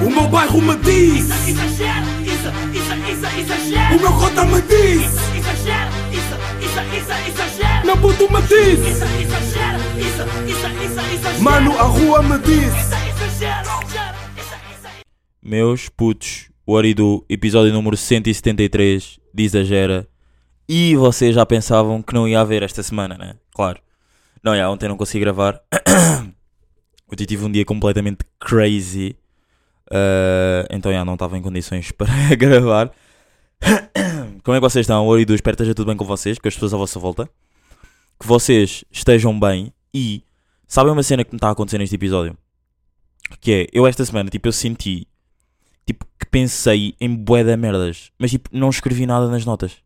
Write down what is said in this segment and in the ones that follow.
O meu bairro me diz Exagero, isso, isso, isso, exagero. O meu cota me diz Exagero, isso, isso, isso, exagero. Meu puto me diz Isso, exagero, isso, isso, isso, exagero. Mano, a rua me diz Isso, exagero, isso, isso. Meus putos, o Aridu, episódio número 173 de Exagera. E vocês já pensavam que não ia haver esta semana, né? Claro. Não, já, ontem não consegui gravar. Ontem tive um dia completamente crazy. Ah, então, já, não estava em condições para gravar. Como é que vocês estão? O Aridu, espero que esteja tudo bem com vocês, com as pessoas à vossa volta. Que vocês estejam bem e... Sabem uma cena que me está a acontecer neste episódio? Que é, eu esta semana, tipo, eu senti tipo, que pensei em bué de merdas, mas tipo, não escrevi nada nas notas.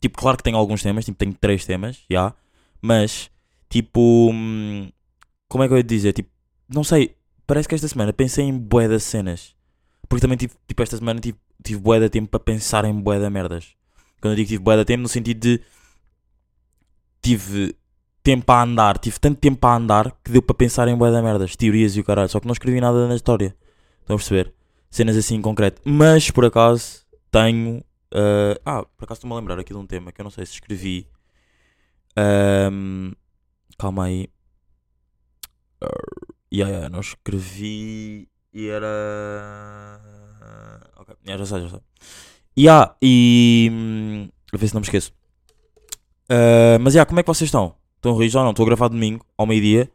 Tipo, claro que tenho alguns temas, tipo, tenho três temas, já, mas, tipo, hum, como é que eu ia dizer? Tipo, não sei, parece que esta semana pensei em bué das cenas, porque também, tive, tipo, esta semana tive, tive bué tempo para pensar em bué de merdas. Quando eu digo tive bué de tempo, no sentido de, tive tempo a andar, tive tanto tempo a andar que deu para pensar em bué de merdas, teorias e o caralho, só que não escrevi nada na história. Estão a perceber? cenas assim em concreto. Mas por acaso tenho. ah, ah, por acaso estou-me a lembrar aqui de um tema que eu não sei se escrevi. Ahm, calma aí. Uh, yeah, yeah, não escrevi. E era. Ok, yeah, já sei, já sei. Yeah, e. hum, A ver se não me esqueço. Ah, mas yeah, como é que vocês estão? Estão rir ou não? Estou a gravar domingo, ao meio-dia.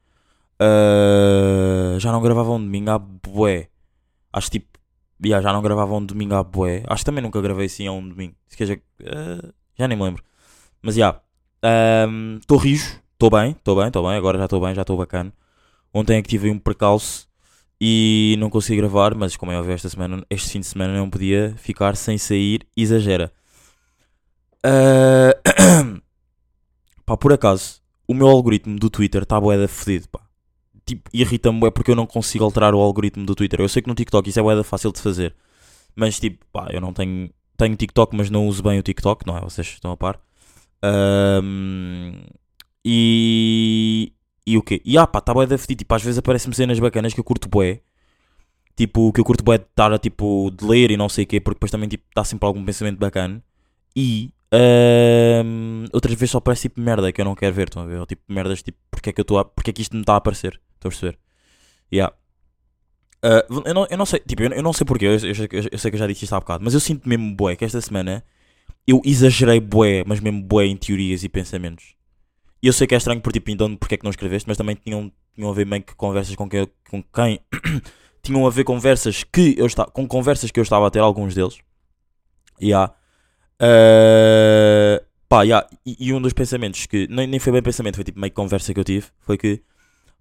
Ah, já não gravava um domingo há bué. Acho tipo Yeah, já não gravava um domingo à bué. Acho que também nunca gravei assim a um domingo. Se quer dizer, eh, já nem me lembro. Mas já. Estou rijo. Estou bem. Estou bem. Estou bem. Agora já estou bem. Já estou bacana. Ontem é que tive um percalço. E não consegui gravar. Mas como é óbvio esta semana, este fim de semana não podia ficar sem sair. Exagera. Eh, pá, por acaso, o meu algoritmo do Twitter está bué da fedido, pá tipo, irrita-me bué porque eu não consigo alterar o algoritmo do Twitter. Eu sei que no TikTok isso é bué da fácil de fazer. Mas tipo, pá, eu não tenho... Tenho TikTok, mas não uso bem o TikTok, não é? Vocês estão a par. Ahm, e... E o quê? E ah pá, tá bué da fedido. Tipo, às vezes aparecem-me cenas bacanas que eu curto bué. Tipo, que eu curto bué de estar a, tipo, de ler e não sei o quê. Porque depois também, tipo, está sempre algum pensamento bacana. E... ahm, outras vezes só aparece tipo merda que eu não quero ver, estão a ver? Ou, tipo merdas tipo, porque é que eu estou a... Porque é que isto me está a aparecer? Estão a perceber? Yeah. Ah, eu, não, eu não sei, tipo, eu, eu não sei porquê, eu, eu, eu sei que eu já disse isto há bocado, mas eu sinto mesmo bué que esta semana eu exagerei bué, mas mesmo bué em teorias e pensamentos. E eu sei que é estranho por tipo, então porque é que não escreveste, mas também tinham, tinham a ver meio que conversas com quem, com quem tinham a ver conversas que eu estava, com conversas que eu estava a ter, alguns deles. Yeah. Ah, pá, yeah. E, e um dos pensamentos que nem, nem foi bem pensamento, foi tipo meio que conversa que eu tive, foi que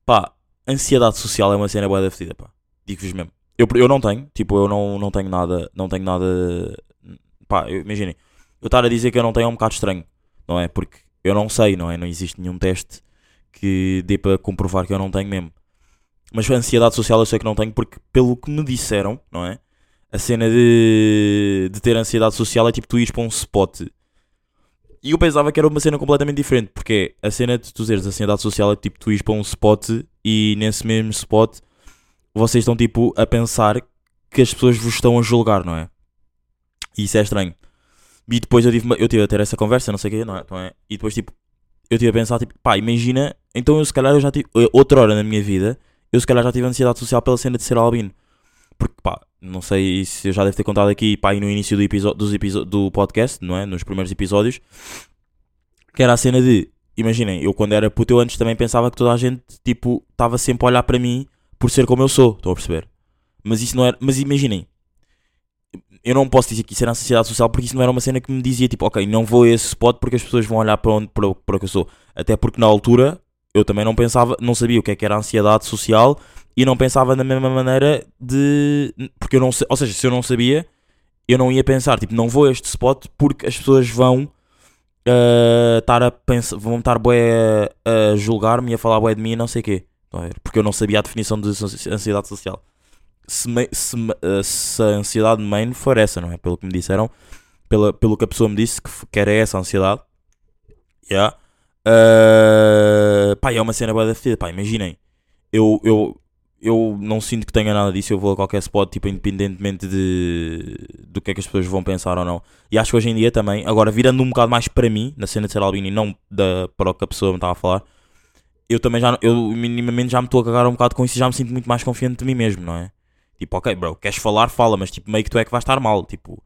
pá, ansiedade social é uma cena boa da fedida, pá. Digo-vos mesmo. Eu, eu não tenho, tipo, eu não, não tenho nada, não tenho nada, pá, imaginem, eu estar a dizer que eu não tenho é um bocado estranho, não é? Porque eu não sei, não é? Não existe nenhum teste que dê para comprovar que eu não tenho mesmo. Mas a ansiedade social eu sei que não tenho porque, pelo que me disseram, não é? A cena de, de ter ansiedade social é tipo tu ires para um spot e eu pensava que era uma cena completamente diferente, porque a cena de tu teres ansiedade social é tipo tu ires para um spot e nesse mesmo spot vocês estão tipo a pensar que as pessoas vos estão a julgar, não é? E isso é estranho. E depois eu tive, eu tive a ter essa conversa, não sei o quê, não é? Então é? E depois tipo, eu tive a pensar tipo, pá, imagina, então eu se calhar eu já tive, outra hora na minha vida, eu se calhar já tive ansiedade social pela cena de ser albino. Porque pá, não sei se eu já devo ter contado aqui, pá, no início do, episo- dos episo- do podcast, não é? Nos primeiros episódios, que era a cena de, imaginem, eu quando era puto eu antes também pensava que toda a gente, tipo, estava sempre a olhar para mim por ser como eu sou, estão a perceber? Mas isso não era, mas imaginem, eu não posso dizer que isso era ansiedade social porque isso não era uma cena que me dizia, tipo, ok, não vou a esse spot porque as pessoas vão olhar para onde, para, para que eu sou. Até porque na altura eu também não pensava, não sabia o que é que era ansiedade social e não pensava da mesma maneira de. Porque eu não ou seja, se eu não sabia, eu não ia pensar, tipo, não vou a este spot porque as pessoas vão ah, estar a pensar, vão estar bué a, a julgar-me e a falar bué de mim e não sei o quê. Porque eu não sabia a definição de ansi- ansiedade social. Se, se, ah, se a ansiedade main for essa, não é? Pelo que me disseram, pela, pelo que a pessoa me disse que, que era essa a ansiedade. Yeah. Ah, pá, é uma cena bué da fedida, pá, imaginem. Eu, eu, eu não sinto que tenha nada disso. Eu vou a qualquer spot, tipo, independentemente de do que é que as pessoas vão pensar ou não. E acho que hoje em dia também, agora virando um bocado mais para mim, na cena de ser albino e não da, para o que a pessoa me estava a falar, eu também já, eu minimamente já me estou a cagar um bocado com isso e já me sinto muito mais confiante de mim mesmo, não é? Tipo, ok, bro, queres falar, fala, mas tipo, meio que tu é que vais estar mal, tipo,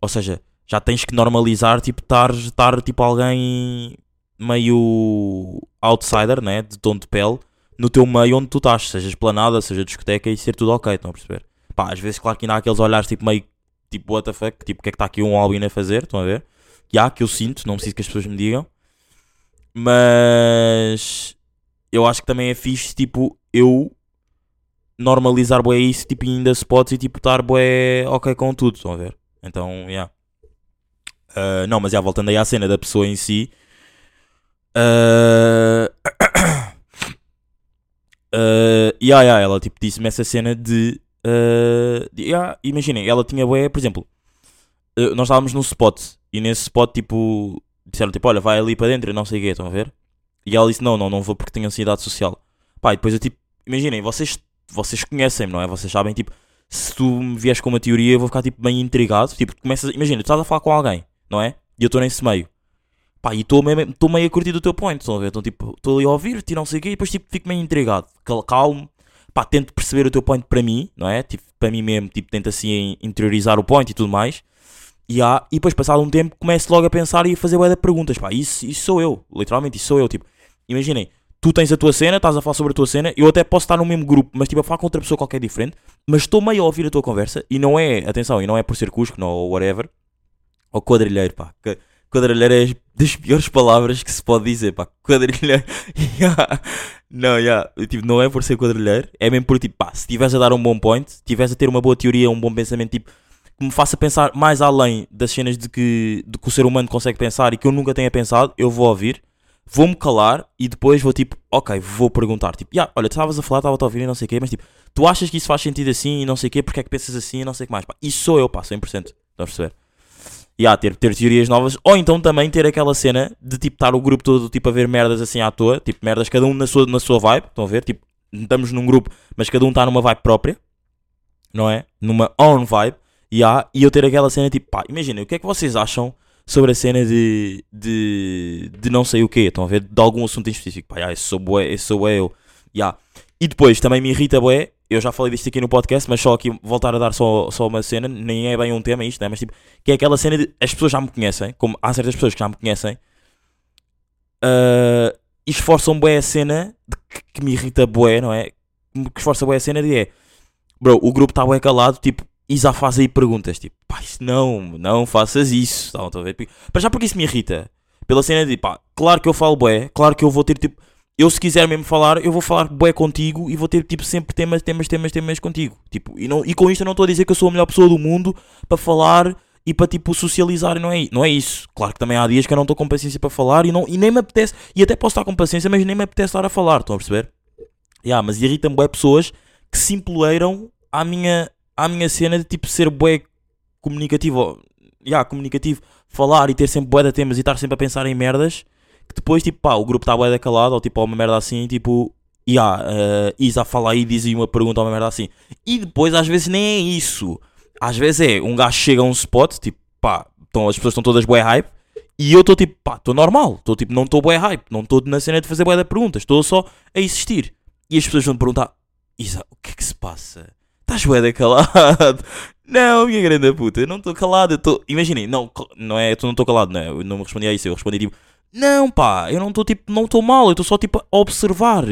ou seja, já tens que normalizar, tipo, estar, tipo, alguém meio outsider, né, de tom de pele, no teu meio onde tu estás, seja esplanada, seja discoteca e ser tudo ok, estão a perceber? Pá, às vezes, claro que ainda há aqueles olhares tipo meio tipo, what the fuck, tipo, o que é que está aqui um albino a fazer, estão a ver? E há que eu sinto, não preciso que as pessoas me digam, mas eu acho que também é fixe, tipo, eu normalizar bué isso, tipo, ainda spots e tipo, estar bué ok com tudo, estão a ver? Então, yeah. Uh, não, mas já voltando aí à cena da pessoa em si. Uh, uh, yeah, yeah, ela tipo disse-me essa cena de. Uh, yeah, Imaginem, ela tinha bué, por exemplo, uh, nós estávamos num spot e nesse spot tipo disseram tipo, olha, vai ali para dentro não sei o quê, estão a ver? E ela disse, não, não, não vou porque tenho ansiedade social. Pá, e depois eu tipo, imaginem, vocês, vocês conhecem-me, não é? Vocês sabem, tipo, se tu me vieres com uma teoria, eu vou ficar tipo bem intrigado. Tipo, começas, imagina, tu estás a falar com alguém, não é? E eu estou nesse meio. Pá, e estou meio, meio a curtir do teu point, estão a ver? Então, tipo, estou ali a ouvir-te e não sei o quê, e depois, tipo, fico meio intrigado. Cal- Calmo, pá, tento perceber o teu point para mim, não é? Tipo, para mim mesmo, tipo, tento assim interiorizar o point e tudo mais. E, há, e depois, passado um tempo, começo logo a pensar e a fazer bué de perguntas, pá, isso, isso sou eu, literalmente, isso sou eu, tipo, imaginem, tu tens a tua cena, estás a falar sobre a tua cena, eu até posso estar no mesmo grupo, mas tipo, a falar com outra pessoa qualquer diferente, mas estou meio a ouvir a tua conversa, e não é, atenção, e não é por ser cusco, não, ou whatever, ou quadrilheiro, pá, quadrilheiro é das piores palavras que se pode dizer, pá, quadrilheiro, yeah. não, yeah. tipo, não é por ser quadrilheiro, é mesmo por tipo, pá, se estiveres a dar um bom point, se estiveres a ter uma boa teoria, um bom pensamento, tipo, que me faça pensar mais além das cenas de que, de que o ser humano consegue pensar e que eu nunca tenha pensado, eu vou ouvir, vou-me calar e depois vou tipo, ok, vou perguntar, tipo, yeah, olha, tu estavas a falar, estava a ouvir e não sei o quê, mas tipo, tu achas que isso faz sentido assim e não sei o quê, porque é que pensas assim e não sei o que mais, pá, isso sou eu, pá, 100%, estás a perceber? E há, ter, ter teorias novas, ou então também ter aquela cena de tipo estar o grupo todo tipo a ver merdas assim à toa, tipo merdas, cada um na sua, na sua vibe, estão a ver? Tipo, estamos num grupo, mas cada um está numa vibe própria, não é? Numa own vibe, e há, e eu ter aquela cena tipo, pá, imagina, o que é que vocês acham sobre a cena de, de, de não sei o quê, estão a ver? De algum assunto em específico, pá, ah, esse sou bué, esse sou eu, e há. E depois também me irrita bué, eu já falei disto aqui no podcast, mas só aqui voltar a dar só, só uma cena, nem é bem um tema isto, né? mas tipo, que é aquela cena de as pessoas já me conhecem, como há certas pessoas que já me conhecem, e esforçam bué a cena que, que me irrita bué, não é? Que esforça bué a cena de é, bro, o grupo está bué calado, tipo, e já faz aí perguntas, tipo, pá, isso não, não faças isso, estão a ver? Para já porque isso me irrita, pela cena de, pá, claro que eu falo bué, claro que eu vou ter, tipo, eu se quiser mesmo falar, eu vou falar bué contigo e vou ter, tipo, sempre temas, temas, temas, temas contigo, tipo, e, não, e com isto eu não estou a dizer que eu sou a melhor pessoa do mundo para falar e para, tipo, socializar, não é, não é isso, claro que também há dias que eu não estou com paciência para falar e, não, e nem me apetece, e até posso estar com paciência, mas nem me apetece estar a falar, estão a perceber? Yeah, mas irritam bué pessoas que se empoleiram à minha, à minha cena de tipo ser bué comunicativo, yeah, comunicativo, falar e ter sempre bué de temas e estar sempre a pensar em merdas, que depois tipo pá, o grupo está bué de calado ou tipo uma merda assim, tipo, yeah, uh, Isa fala aí, diz aí uma pergunta ou uma merda assim. E depois às vezes nem é isso. Às vezes é, um gajo chega a um spot, tipo, pá, então as pessoas estão todas bué hype, e eu estou tipo, pá, estou normal, estou tipo, não estou bué hype, não estou na cena de fazer bué de perguntas, estou só a existir. E as pessoas vão perguntar, Isa, o que é que se passa? Estás de calado? Não, minha grande puta, eu não estou calado, eu estou... Imaginem, não, não é, tu não estou calado, não é? Eu não me respondi a isso, eu respondi tipo, não pá, eu não estou tipo, não estou mal, eu estou só tipo a observar.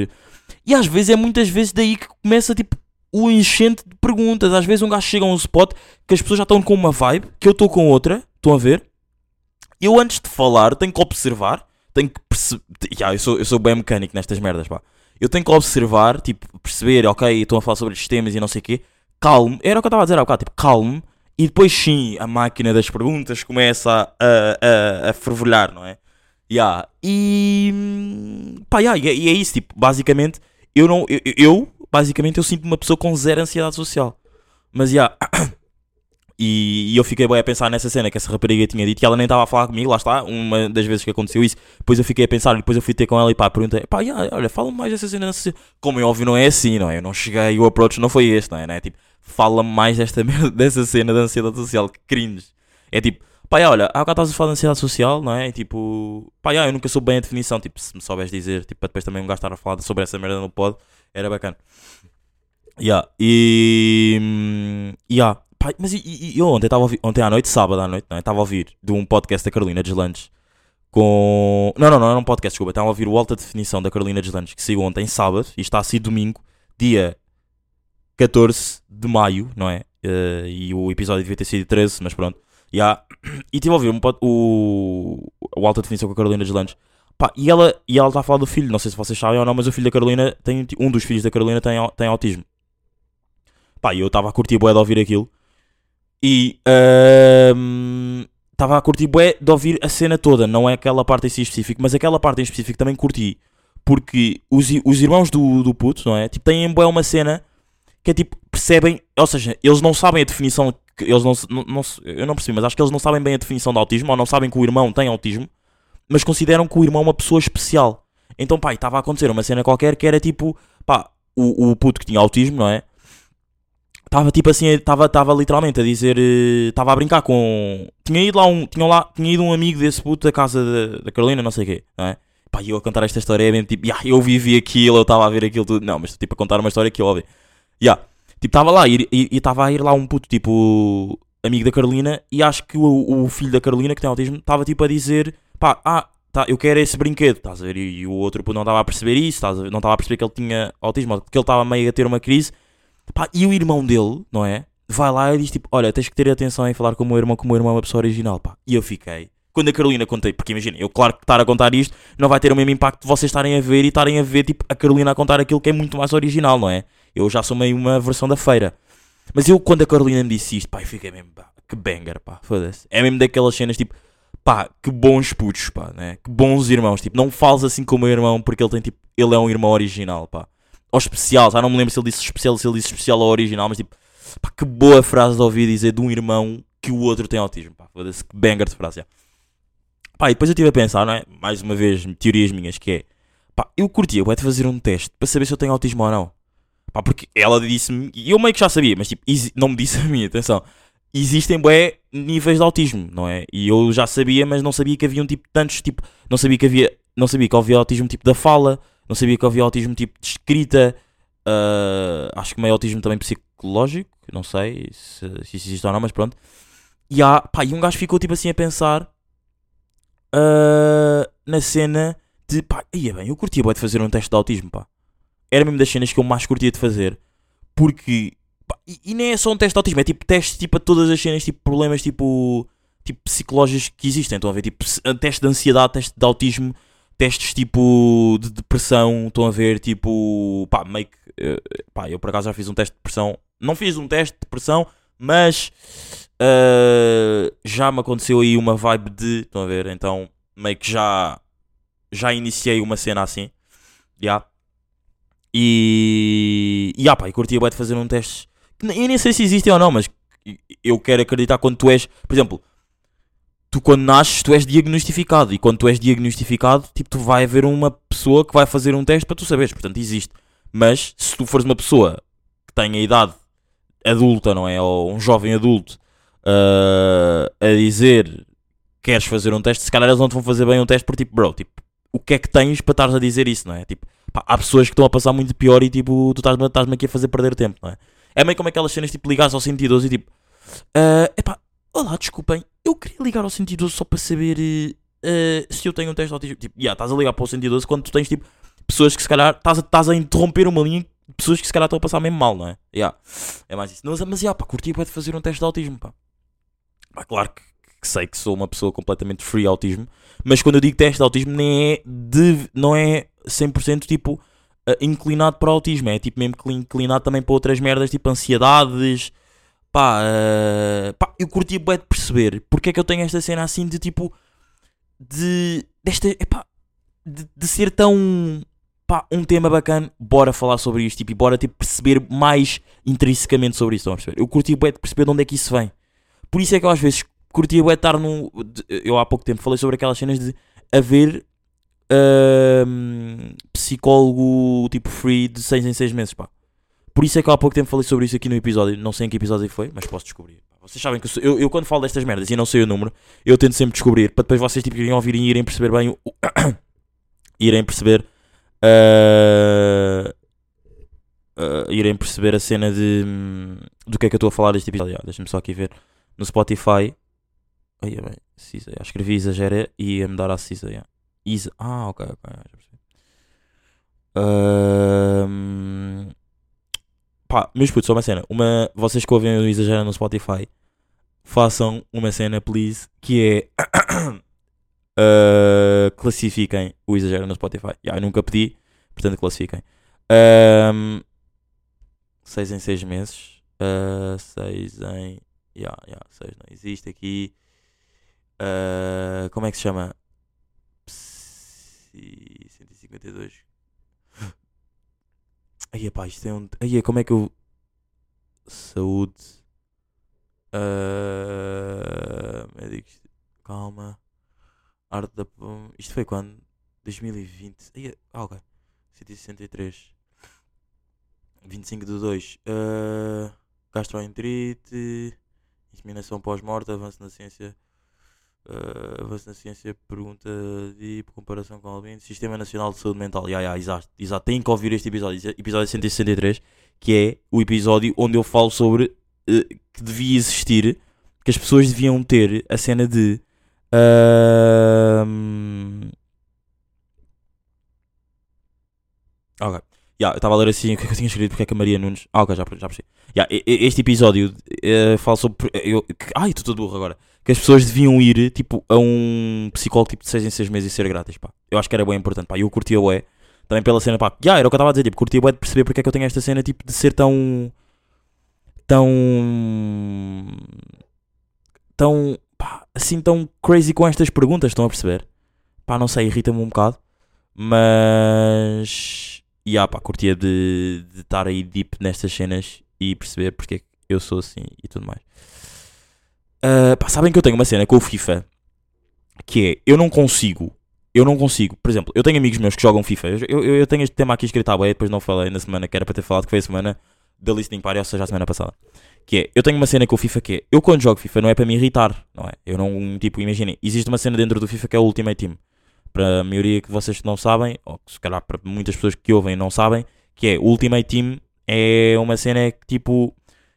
E às vezes é muitas vezes daí que começa tipo o enchente de perguntas. Às vezes um gajo chega a um spot que as pessoas já estão com uma vibe, que eu estou com outra, estão a ver? Eu antes de falar tenho que observar, tenho que perceber. Yeah, eu, sou, eu sou bem mecânico nestas merdas, pá. Eu tenho que observar, tipo, perceber, ok, estão a falar sobre estes temas e não sei o quê. Calmo, era o que eu estava a dizer há bocado, tipo, calmo. E depois sim, a máquina das perguntas começa a, a, a fervilhar, não é? Yeah. E. Pá, yeah, e, é, e é isso, tipo, basicamente, eu não. Eu, eu, basicamente, eu sinto uma pessoa com zero ansiedade social. Mas, yeah. E, e eu fiquei bem a pensar nessa cena que essa rapariga tinha dito, que ela nem estava a falar comigo, lá está, uma das vezes que aconteceu isso. Depois eu fiquei a pensar, depois eu fui ter com ela e pá, perguntei, pá, yeah, olha, fala-me mais dessa cena. Dessa... Como é óbvio, não é assim, não é? Eu não cheguei, o approach não foi este, não é? Não é? Tipo, fala-me mais desta merda, dessa cena da ansiedade social, que cringe. É tipo, pá, yeah, olha, há bocado estás a falar de ansiedade social, não é? E tipo, pá, yeah, eu nunca soube bem a definição, tipo, se me soubes dizer, tipo, para depois também um gajo estar a falar sobre essa merda no pod, era bacana. Yeah. E. hum, Yeah. Pá, mas e, e- eu ontem, estava ouvir, ontem à noite, sábado à noite, não é? Estava a ouvir de um podcast da Carolina Deslandes com. Não, não, não era um podcast, desculpa. Estava a ouvir o Alta Definição da Carolina Deslandes que saiu ontem, sábado, e está a sair domingo, dia 14 de maio, não é? Eh, e o episódio devia ter sido 13, mas pronto. Yeah. E estive a ouvir um pod- o, o Alta Definição com a Carolina Deslandes. Pá, e ela e ela está a falar do filho, não sei se vocês sabem ou não, mas o filho da Carolina tem um dos filhos da Carolina tem, tem autismo. Pá, e eu estava a curtir bué de ouvir aquilo. E estava a curtir bué de ouvir a cena toda, não é aquela parte em si específico, mas aquela parte em específico também curti. Porque os, os irmãos do, do puto, não é? Tipo, têm bué uma cena que é tipo, percebem, ou seja, eles não sabem a definição, eles não, não, não eu não percebi, mas acho que eles não sabem bem a definição de autismo, ou não sabem que o irmão tem autismo, mas consideram que o irmão é uma pessoa especial. Então, pá, estava a acontecer uma cena qualquer que era tipo, pá, o, o puto que tinha autismo, não é? Estava tipo assim, estava estava literalmente a dizer, estava a brincar com. Tinha ido lá um, tinha lá, tinha ido um amigo desse puto da casa da, da Carolina, não sei o quê, não é? Pá, eu a contar esta história é tipo, "Ya, eu vivi aquilo, eu estava a ver aquilo tudo. Não, mas tipo a contar uma história que eu ouvi. Ya, tipo, estava lá e estava a ir lá um puto tipo amigo da Carolina e acho que o, o filho da Carolina que tem autismo estava tipo a dizer, pá, ah, tá, eu quero esse brinquedo, estás a ver? E, e o outro puto não estava a perceber isso, a ver? não estava a perceber que ele tinha autismo, que ele estava meio a ter uma crise. Pá, e o irmão dele, não é? Vai lá e diz tipo: Olha, tens que ter atenção em falar com o meu irmão, que o meu irmão é uma pessoa original. Pá. E eu fiquei. Quando a Carolina contei, porque imagina, eu claro que estar a contar isto não vai ter o mesmo impacto de vocês estarem a ver e estarem a ver tipo a Carolina a contar aquilo que é muito mais original, não é? Eu já sou meio uma versão da feira. Mas eu, quando a Carolina me disse isto, pá, eu fiquei mesmo, pá, que banger, pá, foda-se. É mesmo daquelas cenas tipo, pá, que bons putos, pá, né? Que bons irmãos, tipo, não fales assim com o meu irmão porque ele tem tipo, ele é um irmão original, pá. Ou especial, já não me lembro se ele disse especial, se ele disse especial ou original, mas tipo, pá, que boa frase de ouvir dizer de um irmão que o outro tem autismo, pá, foda-se, que banger de frase, já. Pá, e depois eu estive a pensar, não é? Mais uma vez, teorias minhas, que é, pá, eu curtia, vou te fazer um teste para saber se eu tenho autismo ou não. Pá, porque ela disse-me, e eu meio que já sabia, mas tipo, não me disse a mim, atenção. Existem, bué, níveis de autismo, não é? E eu já sabia, mas não sabia que havia um tipo de tantos, tipo, não sabia que havia, não sabia que havia autismo tipo da fala, não sabia que havia autismo tipo de escrita, ah, acho que meio autismo também psicológico, não sei se, se existe ou não, mas pronto. E, há, pá, e um gajo ficou tipo assim a pensar ah, na cena de pá, ia bem, eu curtia bué de fazer um teste de autismo, pá. Era mesmo das cenas que eu mais curtia de fazer, porque pá, e, e nem é só um teste de autismo, é tipo teste tipo, a todas as cenas, tipo problemas tipo, tipo psicológicos que existem. Estão a ver, tipo teste de ansiedade, teste de autismo, testes tipo de depressão. Estão a ver, tipo, pá, meio que, eh, pá, eu por acaso já fiz um teste de depressão, não fiz um teste de depressão, mas ah, já me aconteceu aí uma vibe de, estão a ver, então meio que já já iniciei uma cena assim, já. E, e ah, pá, eu curtia bué de fazer um teste. Eu nem sei se existem ou não, mas eu quero acreditar quando tu és, por exemplo, tu quando nasces, tu és diagnosticado. E quando tu és diagnosticado, tipo, tu vai haver uma pessoa que vai fazer um teste para tu saberes. Portanto, existe. Mas se tu fores uma pessoa que tenha idade adulta, não é? Ou um jovem adulto ah, a dizer queres fazer um teste, se calhar eles não te vão fazer bem um teste por tipo, bro, tipo, o que é que tens para estares a dizer isso, não é? Tipo, pá, há pessoas que estão a passar muito pior e tipo, tu estás-me estás aqui a fazer perder tempo, não é? É meio como aquelas cenas tipo ligares ao 112 e tipo, ah, epá, olá, desculpem, eu queria ligar ao 112 só para saber eh, se eu tenho um teste autismo. Tipo, já, estás a ligar para o 112 quando tu tens tipo pessoas que se calhar estás a, estás a interromper uma linha de pessoas que se calhar estão a passar mesmo mal, não é? Já, é mais isso. Mas, mas já, pá, curti de fazer um teste de autismo, pá. Pá, claro que, que sei que sou uma pessoa completamente free autismo, mas quando eu digo teste de autismo nem é de, não é 100% tipo eh, inclinado para o autismo, é tipo mesmo inclinado também para outras merdas, tipo ansiedades. Pá, eh, pá eu curti bué de perceber porque é que eu tenho esta cena assim de tipo de desta, epá, de, de ser tão pá, um tema bacana, bora falar sobre isto tipo, e bora tipo, perceber mais intrinsecamente sobre perceber? Eu curti bué de perceber de onde é que isso vem. Por isso é que eu às vezes curtia bué estar num. de- Eu há pouco tempo falei sobre aquelas cenas de haver ahm, psicólogo tipo free de 6 em 6 meses, pá. Por isso é que há pouco tempo falei sobre isso aqui no episódio. Não sei em que episódio foi, mas posso descobrir. Vocês sabem que eu, sou- eu, eu quando falo destas merdas e não sei o número, eu tento sempre descobrir para depois vocês tipo, irem ouvir e irem perceber bem o. irem perceber. ah, ah, irem perceber a cena de. hum, do que é que eu estou a falar deste episódio. Deixa-me só aqui ver. No Spotify. Aí, bem, Cisa, já escrevi exagera e ia-me dar a Cisa. Isa. Ah, ok, ok. Já percebi. Ahm, pá, meus putos, só uma cena. Uma, vocês que ouvem o exagera no Spotify, façam uma cena, please, que é. ah, classifiquem o exagero no Spotify. Já, eu nunca pedi, portanto classifiquem. 6 em 6 meses. 6 em. Ya, ya, 6 não existe aqui. Ah, como é que se chama? Psi- 152. Aí, pá, isto é um. Aí, como é que eu. Saúde. Ah, médicos. Calma. Arte da. Isto foi quando? 2020. Aí, ah, ok. 163. 25 de 2. Uh, gastroenterite. Inseminação pós-morte. Avanço na ciência. Uh, avanço na ciência. Pergunta de comparação com albino. Sistema Nacional de Saúde Mental. Ya, ya, exato. Exato. Tem que ouvir este episódio. Episódio 163. Que é o episódio onde eu falo sobre uh, que devia existir. Que as pessoas deviam ter a cena de. ahm, Ok. Ya, eu estava a ler assim o que é que eu tinha escrito porque é que a Maria Nunes. Ah, ok, já, já percebi. E- este episódio eh, fala sobre. Eu, ai, estou todo burro agora. Que as pessoas deviam ir tipo, a um psicólogo tipo, de 6 em 6 meses e ser grátis. Pá. Eu acho que era bem importante. Pá. Eu curtia o Também pela cena, pá. Ya, era o que eu estava a dizer. Tipo, curtia bué de perceber porque é que eu tenho esta cena tipo, de ser tão. tão. tão. pá, assim, tão crazy com estas perguntas. Estão a perceber? Pá, não sei, irrita-me um bocado. Mas. E ah, pá, curtia de de estar aí deep nestas cenas e perceber porque é que eu sou assim e tudo mais. Ah, pá, sabem que eu tenho uma cena com o FIFA que é eu não consigo. Eu não consigo, por exemplo, eu tenho amigos meus que jogam FIFA. Eu, eu, eu tenho este tema aqui escrito à boia, depois não falei na semana que era para ter falado, que foi a semana da listening party, ou seja, a semana passada. Que é, eu tenho uma cena com o FIFA que é, eu quando jogo FIFA não é para me irritar, não é? Eu não, tipo, imaginem, existe uma cena dentro do FIFA que é o Ultimate Team para a maioria que vocês não sabem, ou se calhar para muitas pessoas que ouvem não sabem, que é o Ultimate Team é uma cena que tipo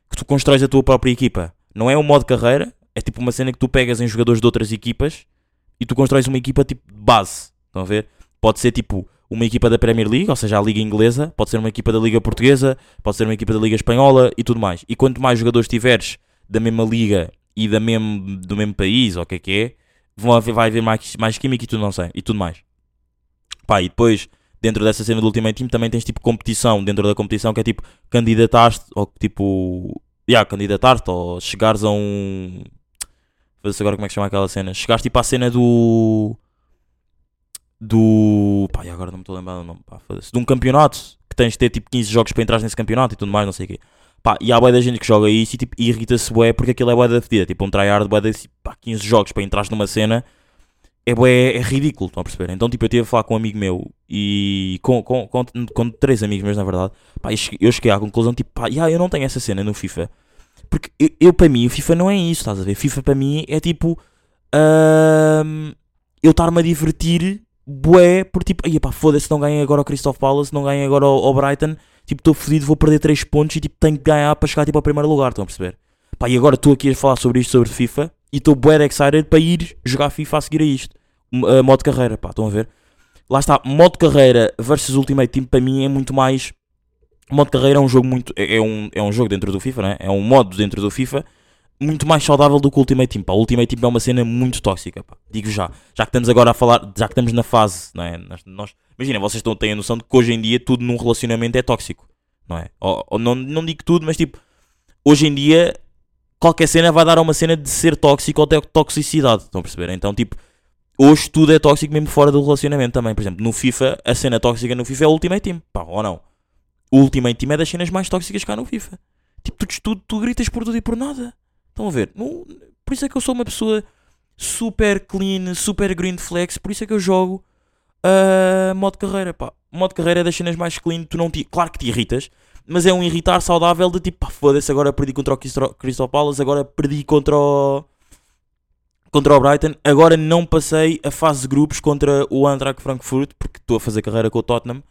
que tu constróis a tua própria equipa. Não é um modo carreira, é tipo uma cena que tu pegas em jogadores de outras equipas e tu constróis uma equipa tipo de base. Estão a ver? Pode ser tipo uma equipa da Premier League, ou seja, a Liga Inglesa, pode ser uma equipa da Liga Portuguesa, pode ser uma equipa da Liga Espanhola e tudo mais. E quanto mais jogadores tiveres da mesma liga e da mesmo, do mesmo país, ou o que é que é, vão haver, vai haver mais, mais química e tudo, não sei, e tudo mais. Pá, e depois, dentro dessa cena do Ultimate Team, também tens tipo competição dentro da competição que é tipo candidataste, ou tipo, yeah, candidataste, ou chegares a um. Foda-se agora como é que chama aquela cena? Chegaste tipo à cena do. Do. Pá, agora não me estou a lembrar do nome, pá. De um campeonato que tens de ter tipo 15 jogos para entrar nesse campeonato e tudo mais, não sei o quê. Pá, e há bué da gente que joga isso e tipo, irrita-se bué porque aquilo é bué da fedida. Tipo, um tryhard bué de pá, 15 jogos para entrar numa cena é bué, é ridículo, estão a perceber? Então, tipo, eu estive a falar com um amigo meu e com, com, com, com três amigos meus, na verdade, pá, eu cheguei- à conclusão, tipo, pá, yeah, eu não tenho essa cena no FIFA. Porque eu, eu, para mim, o FIFA não é isso, estás a ver? FIFA para mim é tipo, ahm, eu estar-me a divertir bué por tipo, aí pá, foda-se, não ganhei agora o Crystal Palace, não ganhei agora o Brighton, tipo, estou fodido, vou perder 3 pontos e tipo, tenho que ganhar para chegar tipo ao primeiro lugar, estão a perceber? Pá, e agora estou aqui a falar sobre isto, sobre FIFA, e estou bué excited para ir jogar FIFA a seguir a isto. A modo carreira, pá, estão a ver? Lá está, modo carreira versus Ultimate Team para mim é muito mais. Modo carreira é um jogo muito. É, é um, é um jogo dentro do FIFA, né? É um modo dentro do FIFA muito mais saudável do que o Ultimate Team. Pá. O Ultimate Team é uma cena muito tóxica, pá. Digo já. Já que estamos agora a falar, já que estamos na fase, não é? Nós, nós- imagina, vocês estão, têm a noção de que hoje em dia tudo num relacionamento é tóxico, não é? Ou, ou não, não digo tudo, mas tipo, hoje em dia qualquer cena vai dar uma cena de ser tóxico ou de toxicidade, estão a perceber? Então, tipo, hoje tudo é tóxico mesmo fora do relacionamento também. Por exemplo, no FIFA, a cena tóxica no FIFA é o Ultimate Team, pá, ou não? O Ultimate Team é das cenas mais tóxicas há no FIFA. Tipo, tu, tu, tu gritas por tudo e por nada. Estão a ver? Por isso é que eu sou uma pessoa super clean, super green flex. Por isso é que eu jogo uh, modo carreira, pá. Modo carreira é das cenas mais clean. Tu não te, claro que te irritas, mas é um irritar saudável de tipo, pá, foda-se, agora perdi contra o Crystal- Palace, agora perdi contra o. Contra o Brighton, agora não passei a fase de grupos contra o Eintracht Frankfurt, porque estou a fazer carreira com o Tottenham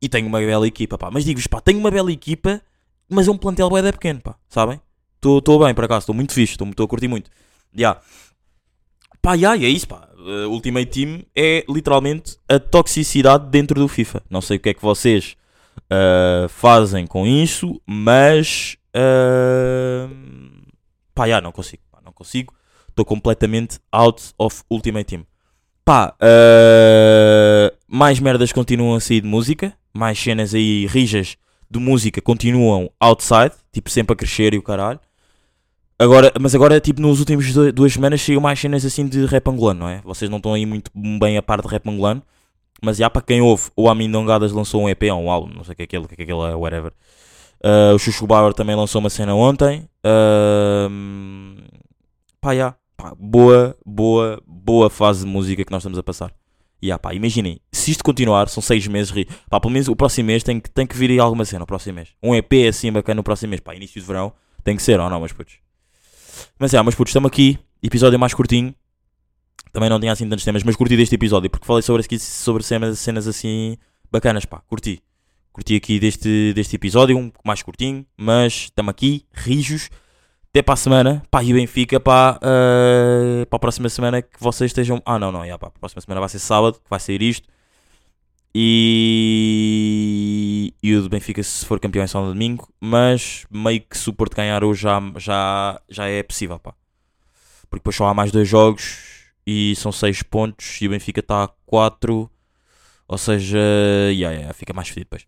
e tenho uma bela equipa, pá. Mas digo-vos, pá, tenho uma bela equipa, mas é um plantel bué da pequeno, pá, sabem? Estou bem, por acaso, estou muito fixe, estou a curtir muito. Ya. Pá, ya, e é isso, pá. Uh, Ultimate Team é literalmente a toxicidade dentro do FIFA. Não sei o que é que vocês uh, fazem com isso, mas. Uh, pá, ya, não consigo, pá, não consigo. Estou completamente out of Ultimate Team. Pá, uh, mais merdas continuam a sair de música, mais cenas aí rijas de música continuam outside, tipo sempre a crescer e o caralho. Agora, mas agora, tipo, nos últimos do- duas semanas saiu mais cenas assim de rap angolano, não é? Vocês não estão aí muito bem a par de rap angolano, mas já para quem ouve, o Amin Dongadas lançou um EP ou um álbum, não sei o que é aquele, o que é aquele, é, whatever. Uh, o Chuchu Bauer também lançou uma cena ontem. Uh, pá, já. Pá, boa, boa, boa fase de música que nós estamos a passar. Ya, pá, imaginem, se isto continuar, são seis meses, ri- pá, pelo menos o próximo mês tem que, tem que vir aí alguma cena, o próximo mês. Um EP assim bacana no próximo mês, pá, início de verão, tem que ser, ou não, meus putos? Mas é, meus putos, estamos aqui, episódio mais curtinho, também não tinha assim tantos temas, mas curti deste episódio, porque falei sobre, sobre cenas, cenas assim bacanas, pá, curti. Curti aqui deste, deste episódio, um pouco mais curtinho, mas estamos aqui, rijos, até para a semana, pá, e o Benfica, pá, eh, para a próxima semana que vocês estejam. Ah, não, não, já, pá, a próxima semana vai ser sábado, que vai sair isto. E, e o do Benfica, se for campeão, é só no domingo, mas meio que se o Porto ganhar hoje já, já, já é possível, pá, porque depois só há mais dois jogos e são seis pontos e o Benfica está a 4, ou seja, yeah, yeah, fica mais fedido depois.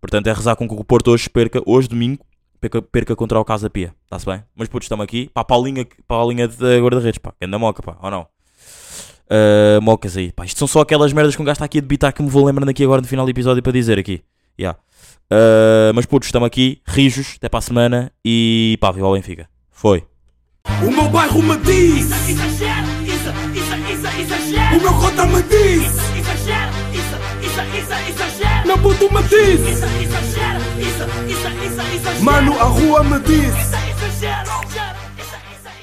Portanto, é rezar com que o Porto hoje perca, hoje domingo, perca, perca contra o Casa Pia. Está-se bem? Mas putos, estamos aqui. Pá, a linha, de guarda-redes, pá. Anda moca, pá. Ou não? Ah, mocas aí. Pá, isto são só aquelas merdas que um gajo está aqui a debitar que me vou lembrando aqui agora no final do episódio para dizer aqui. Yeah. Ah, mas putos, estamos aqui. Rijos. Até para a semana. E pá, viva o Benfica. Foi. O meu bairro me diz, exagero, exagero. o meu cota me diz, Isso, exagero, isso, isso, isso, exagero. meu puto me diz, Isso, exagero, isso, isso, isso, exagero. mano, a rua me diz. Isso, exagero.